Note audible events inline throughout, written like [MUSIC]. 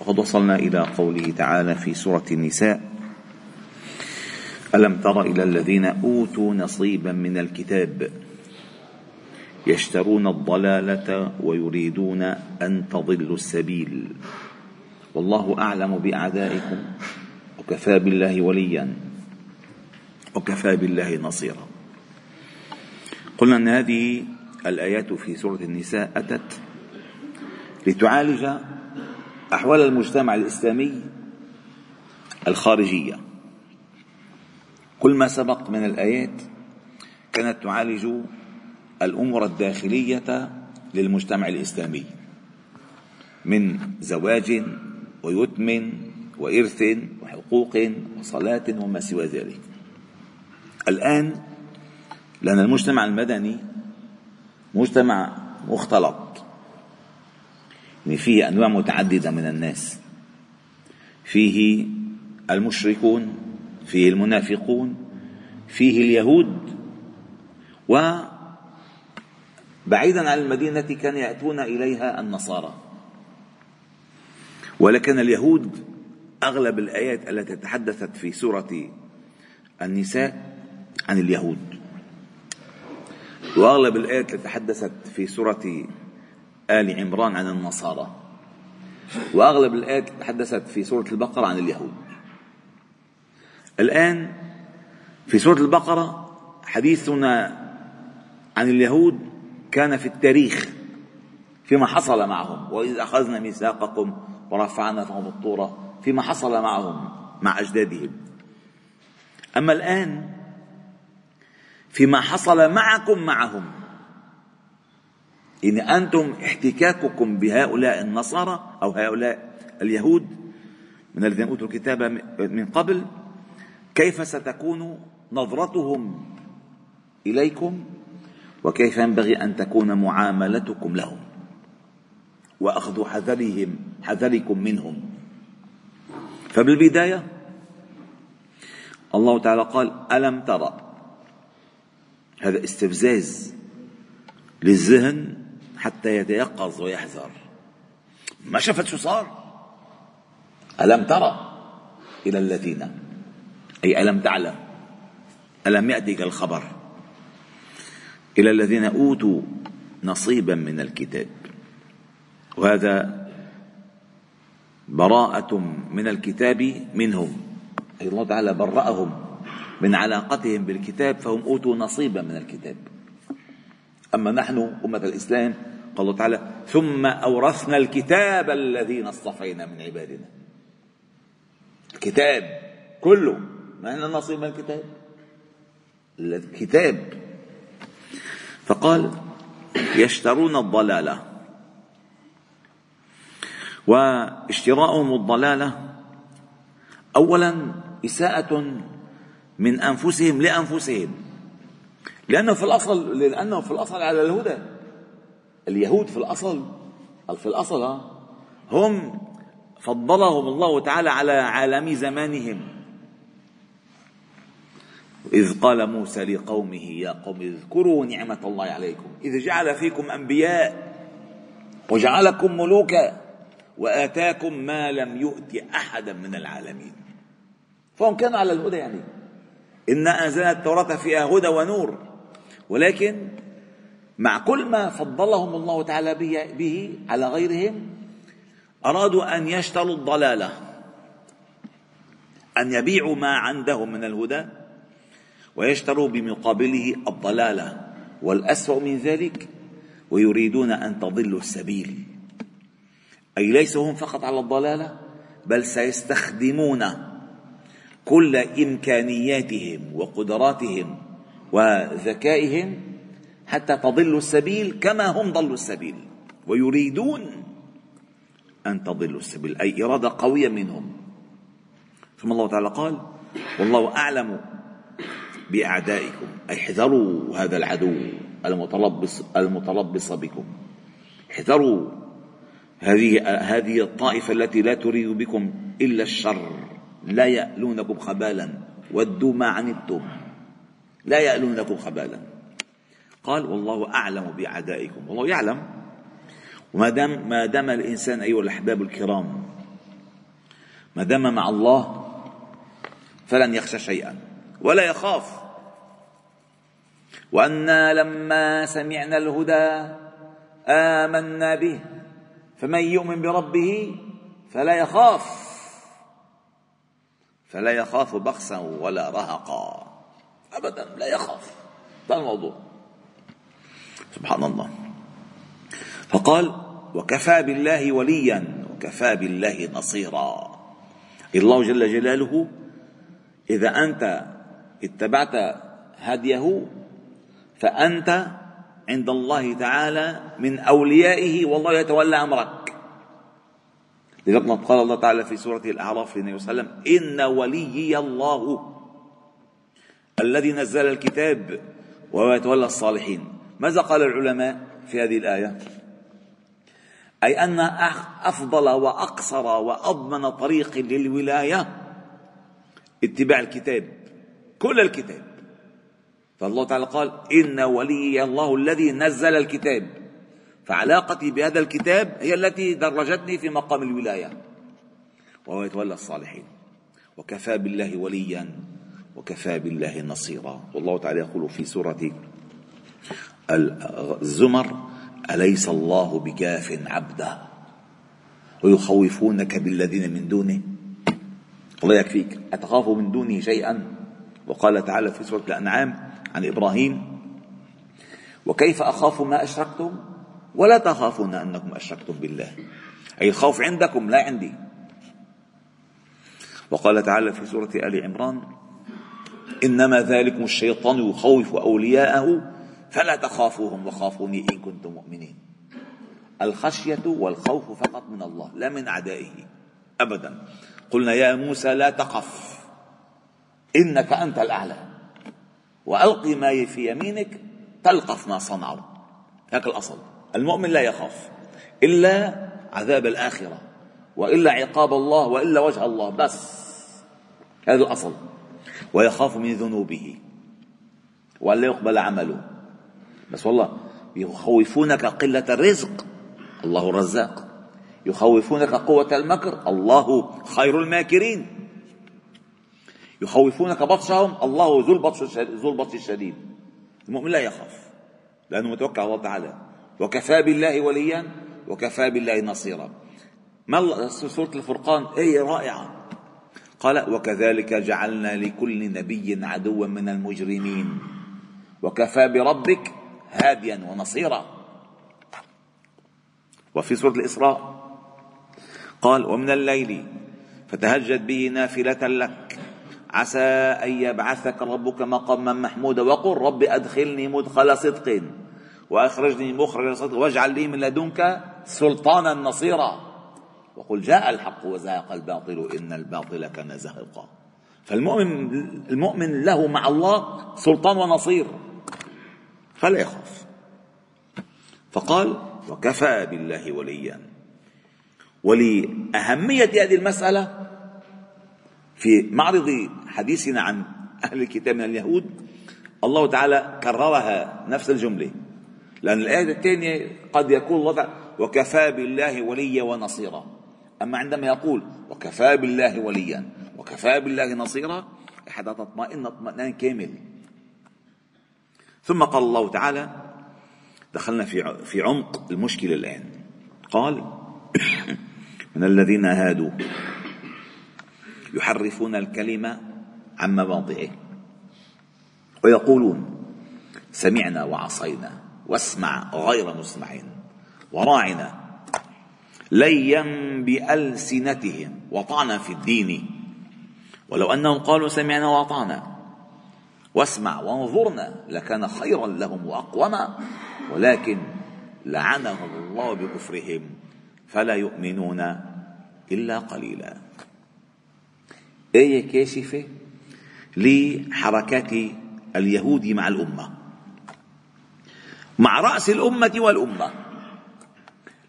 وقد وصلنا إلى قوله تعالى في سورة النساء ألم تر إلى الذين أوتوا نصيبا من الكتاب يشترون الضلالة ويريدون أن تضلوا السبيل؟ والله أعلم بأعدائكم وكفى بالله وليا وكفى بالله نصيرا. قلنا إن هذه الآيات في سورة النساء أتت لتعالج أحوال المجتمع الإسلامي الخارجية. كل ما سبق من الآيات كانت تعالج الأمور الداخلية للمجتمع الإسلامي من زواج ويتم وإرث وحقوق وصلاة وما سوى ذلك. الآن لأن المجتمع المدني مجتمع مختلط فيه أنواع متعددة من الناس. فيه المشركون فيه المنافقون فيه اليهود. و بعيدا عن المدينة كان يأتون إليها النصارى. ولكن اليهود أغلب الآيات التي تحدثت في سورة النساء عن اليهود. وأغلب الآيات التي تحدثت في سورة آل عمران عن النصارى. وأغلب الآيات تحدثت في سورة البقرة عن اليهود. الآن في سورة البقرة حديثنا عن اليهود كان في التاريخ فيما حصل معهم. وإذ أخذنا ميثاقكم ورفعنا فهم الطور فيما حصل معهم مع أجدادهم. أما الآن فيما حصل معكم معهم إن أنتم احتكاككم بهؤلاء النصارى أو هؤلاء اليهود من الذين أوتوا الكتاب من قبل كيف ستكون نظرتهم إليكم؟ وكيف ينبغي أن تكون معاملتكم لهم؟ وأخذ حذرهم حذركم منهم. فبالبداية الله تعالى قال ألم ترى هذا استفزاز للذهن حتى يتيقظ ويحذر. ما شفت شو صار؟ ألم ترى إلى الذين؟ أي ألم تعلم؟ ألم يأتيك الخبر؟ إلى الذين أوتوا نصيبا من الكتاب. وهذا براءة من الكتاب منهم. أي الله تعالى برأهم من علاقتهم بالكتاب فهم أوتوا نصيبا من الكتاب. أما نحن أمة الإسلام قال الله تعالى ثم أورثنا الكتاب الذين اصطفينا من عبادنا. الكتاب كله. ما لنا نصيب من الكتاب؟ الكتاب. فقال يشترون الضلاله واشتراؤهم الضلاله اولا إساءة من أنفسهم لأنفسهم. لأنه في الأصل لأنه في الأصل على الهدى. اليهود في الأصل في الأصل هم فضلهم الله تعالى على عالم زمانهم. إذ قال موسى لقومه يا قوم اذكروا نعمة الله عليكم. إذ جعل فيكم أنبياء وجعلكم ملوكا وآتاكم ما لم يؤت أحدا من العالمين. فهم كانوا على الهدى يعني. إنا أنزلنا التوراة فيها هدى ونور ولكن مع كل ما فضلهم الله تعالى به على غيرهم أرادوا أن يشتروا الضلالة أن يبيعوا ما عندهم من الهدى ويشتروا بمقابله الضلالة والأسوأ من ذلك ويريدون أن تضلوا السبيل. أي ليسوا هم فقط على الضلالة بل سيستخدمون كل إمكانياتهم وقدراتهم وذكائهم حتى تضلوا السبيل كما هم ضلوا السبيل. ويريدون أن تضلوا السبيل أي إرادة قوية منهم. ثم الله تعالى قال والله أعلم بأعدائكم. احذروا هذا العدو المتربص المتربص بكم. احذروا هذه هذه الطائفة التي لا تريد بكم إلا الشر. لا يألونكم خبالا. ودوا ما عنتم. لا يألونكم خبالا. قال والله أعلم بأعدائكم والله يعلم. وما دام ما دام الإنسان أيها الأحباب الكرام ما دام مع الله فلن يخشى شيئا ولا يخاف. وأنا لما سمعنا الهدى آمنا به فمن يؤمن بربه فلا يخاف. فلا يخاف بخسا ولا رهقا. أبدا لا يخاف. هذا الموضوع. سبحان الله. فقال وكفى بالله وليا وكفى بالله نصيرا. الله جل جلاله إذا أنت اتبعت هديه فأنت عند الله تعالى من أوليائه والله يتولى أمرك. لذلك قال الله تعالى في سورة الأعراف للنبي صلى الله عليه وسلم إن وليي الله الذي نزل الكتاب وهو يتولى الصالحين. ماذا قال العلماء في هذه الآية؟ أي أن أفضل وأقصر وأضمن طريق للولاية اتباع الكتاب كل الكتاب. فالله تعالى قال إن ولي الله الذي نزل الكتاب. فعلاقتي بهذا الكتاب هي التي درجتني في مقام الولاية. وهو يتولى الصالحين. وكفى بالله وليا وكفى بالله نصيرا. والله تعالى يقول في سورة الزمر أليس الله بكاف عبدا ويخوفونك بالذين من دونه. الله يكفيك. أتخاف من دونه شيئا؟ وقال تعالى في سورة الأنعام عن إبراهيم وكيف أخاف ما أشركتم؟ ولا تخافون أنكم أشركتم بالله. أي الخوف عندكم لا عندي. وقال تعالى في سورة آل عمران إنما ذلكم الشيطان يخوف أولياءه فلا تخافوهم وخافوني إن كنتم مؤمنين. الخشية والخوف فقط من الله لا من أعدائه أبدا. قلنا يا موسى لا تخف إنك أنت الأعلى. وألقي ما في يمينك تلقف ما صنعوا. هذا الأصل. المؤمن لا يخاف إلا عذاب الآخرة وإلا عقاب الله وإلا وجه الله. بس. هذا الأصل. ويخاف من ذنوبه وأن لا يقبل عمله. بس والله يخوفونك قلة الرزق. الله الرزاق. يخوفونك قوة المكر. الله خير الماكرين. يخوفونك بطشهم. الله ذو البطش ذو البطش الشديد. المؤمن لا يخاف لأنه متوكل على الله تعالى. وكفى بالله وليا وكفى بالله نصيرا. ما سورة الفرقان هي رائعة. قال وكذلك جعلنا لكل نبي عدوا من المجرمين. وكفى بربك هاديا ونصيرا. وفي سورة الإسراء قال ومن الليل فتهجد به نافلة لك. عسى أن يبعثك ربك مقاما محمودا. وقل رب أدخلني مدخل صدق وأخرجني مخرج صدق واجعل لي من لدنك سلطانا نصيرا. وقل جاء الحق وزهق الباطل إن الباطل كان زهقا. فالمؤمن المؤمن له مع الله سلطان ونصير. فلا يخاف. فقال وكفى بالله وليا. ولأهمية هذه المسألة في معرض حديثنا عن أهل الكتاب من اليهود الله تعالى كررها نفس الجملة. لأن الآية الثانية قد الله تعالى وكفى بالله وليا ونصيرا. أما عندما يقول وكفى بالله وليا وكفى بالله نصيرا حتى تطمئن اطمئنان كامل. ثم قال الله تعالى دخلنا في في عمق المشكلة الآن. قال [COUGHS] من الذين هادوا يحرفون الكلمة عن مواضعه ويقولون سمعنا وعصينا واسمع غير مسمع وراعنا ليا بألسنتهم وطعنا في الدين. ولو أنهم قالوا سمعنا وأطعنا واسمع وانظرنا لكان خيرا لهم وأقوما ولكن لعنهم الله بكفرهم فلا يؤمنون إلا قليلا. آية كاشفة لحركات اليهود مع الأمة. مع رأس الأمة والأمة.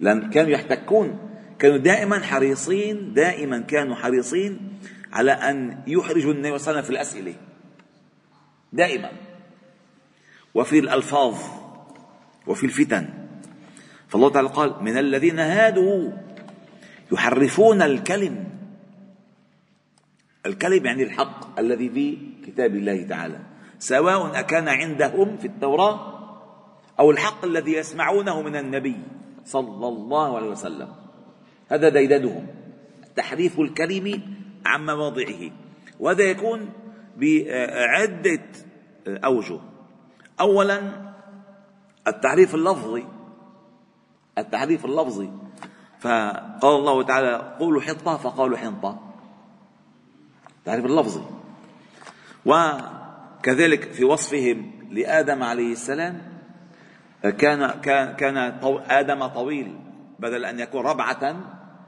لأن كانوا يحتكون كانوا دائما حريصين دائما كانوا حريصين على أن يحرجوا النبي صلى الله عليه وسلم في الأسئلة. دائما. وفي الألفاظ وفي الفتن. فالله تعالى قال من الذين هادوا يحرفون الكلم. الكلم يعني الحق الذي في كتاب الله تعالى. سواء أكان عندهم في التوراة أو الحق الذي يسمعونه من النبي صلى الله عليه وسلم. هذا ديدنهم. تحريف الكلم عن مواضعه. وهذا يكون بعدة أوجه. أولا التحريف اللفظي. التحريف اللفظي. فقال الله تعالى قولوا حطة. فقالوا حنطة. التحريف اللفظي. وكذلك في وصفهم لآدم عليه السلام كان كان آدم طويل بدل أن يكون ربعة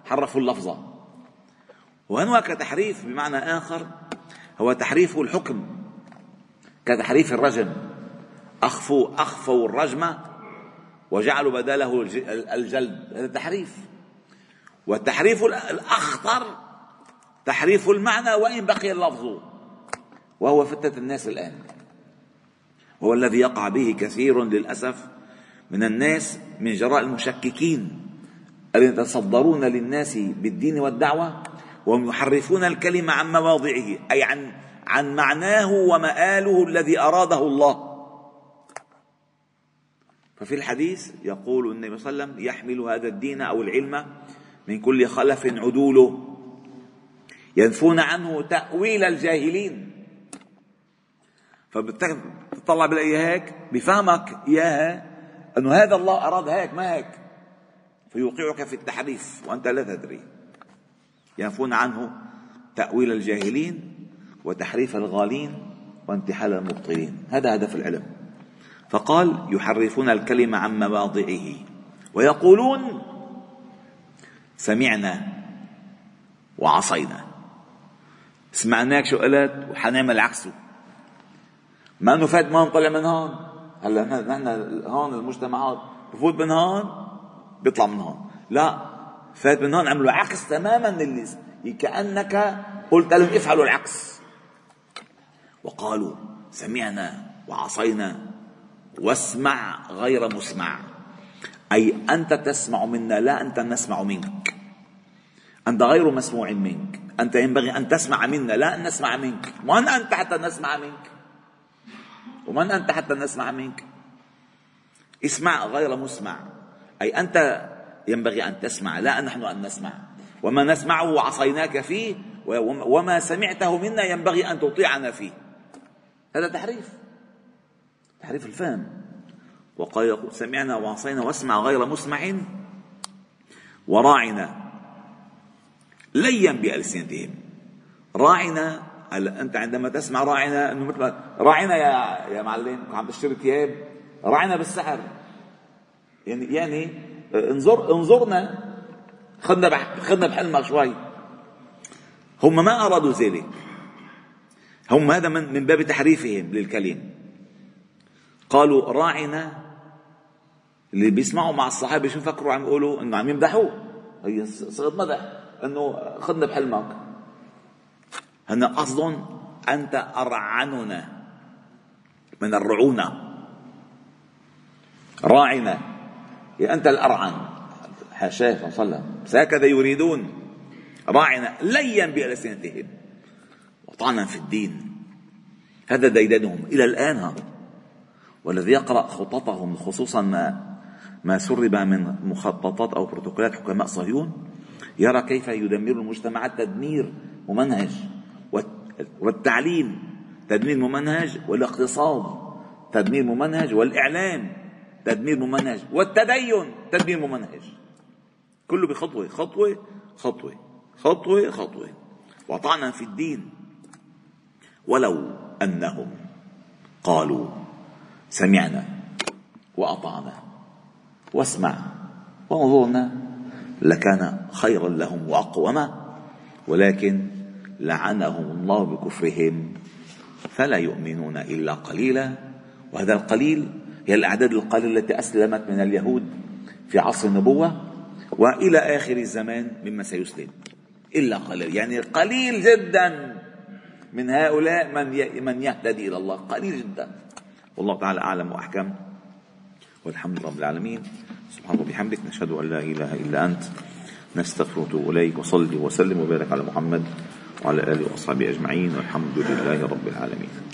حرفوا اللفظ. وهناك تحريف بمعنى آخر هو تحريف الحكم كتحريف الرجم. أخفوا أخفوا الرجم وجعلوا بداله الجلد. هذا تحريف. والتحريف الأخطر تحريف المعنى وإن بقي اللفظ. وهو فتنة الناس الآن. وهو الذي يقع به كثير للأسف من الناس من جراء المشككين الذين يتصدرون للناس بالدين والدعوة. وهم يحرفون الكلمة عن مواضعه أي عن عن معناه ومآله الذي أراده الله. ففي الحديث يقول النبي صلى الله عليه وسلم يحمل هذا الدين أو العلم من كل خلف عدوله. ينفون عنه تأويل الجاهلين. فبتطلع بالآية هيك؟ بفهمك إياها أنه هذا الله أراد هيك ما هيك؟ فيوقعك في التحريف وأنت لا تدري. ينفون عنه تأويل الجاهلين وتحريف الغالين وانتحال المبطلين. هذا هدف العلم. فقال يحرفون الكلمة عن مواضعه. ويقولون سمعنا وعصينا. سمعناك شو قلت وحنعمل عكسه ما انه فات ما نطلع من هون؟ هلا نحن هون المجتمعات بفوت من هون بيطلع من هون. لا فات من هون عملوا عكس تماما اللي كأنك قلت لهم افعلوا العكس. وقالوا سمعنا وعصينا واسمع غير مسمع. أي أنت تسمع منا لا أنت نسمع منك. أنت غير مسموع منك. أنت ينبغي أن تسمع منا لا أن نسمع منك. من أنت حتى نسمع منك؟ ومن أنت حتى نسمع منك؟ اسمع غير مسمع. أي أنت ينبغي أن تسمع لا نحن أن نسمع. وما نسمعه عصيناك فيه وما سمعته منا ينبغي أن تطيعنا فيه. هذا تحريف. تحريف الفهم. وقال يقول سمعنا وعصينا واسمع غير مسمع وراعنا ليا بألسنتهم. راعنا أنت عندما تسمع راعنا إنه مثل راعنا يا يا معلم عم تشتري ثياب راعنا بالسحر. يعني يعني انظر انظرنا. خدنا خدنا بحلمك شوي هم ما أرادوا ذلك هم هذا من من باب تحريفهم للكلم قالوا راعنا اللي بيسمعوا مع الصحابة شو فكروا عم يقولوا؟ إنه عم يمدحوه. هي صيغه مدح. إنه خدنا بحلمك. هن قصدهم أنت أرعننا. من الرعونة. راعنا. أنت الأرعن. حاشاه صلى الله عليه وسلم. هكذا يريدون راعنا ليا بألسنتهم. وطعنا في الدين. هذا ديدنهم. إلى الآن هذا. والذي يقرأ خططهم خصوصا ما ما سرب من مخططات أو بروتوكولات حكماء صهيون يرى كيف يدمر المجتمعات تدمير ممنهج. والتعليم تدمير ممنهج والاقتصاد تدمير ممنهج والإعلام تدمير ممنهج. والتدين تدمير ممنهج. كله بخطوة خطوة خطوة خطوة خطوة. وطعنا في الدين. ولو أنهم قالوا سمعنا وأطعنا واسمع وانظرنا لكان خيرا لهم وأقوم. ولكن لعنهم الله بكفرهم فلا يؤمنون إلا قليلا. وهذا القليل هي الأعداد القليلة التي أسلمت من اليهود في عصر النبوة وإلى آخر الزمان مما سيسلم. إلا قليل يعني قليل جدا من هؤلاء من من يهتدي إلى الله قليل جدا. والله تعالى أعلم وأحكم. والحمد لله رب العالمين. سبحان الله وبحمدك نشهد أن لا إله إلا أنت. نستغفر ونتوب اليك وصلي وسلم وبارك على محمد وعلى آله وأصحابه أجمعين. والحمد لله رب العالمين.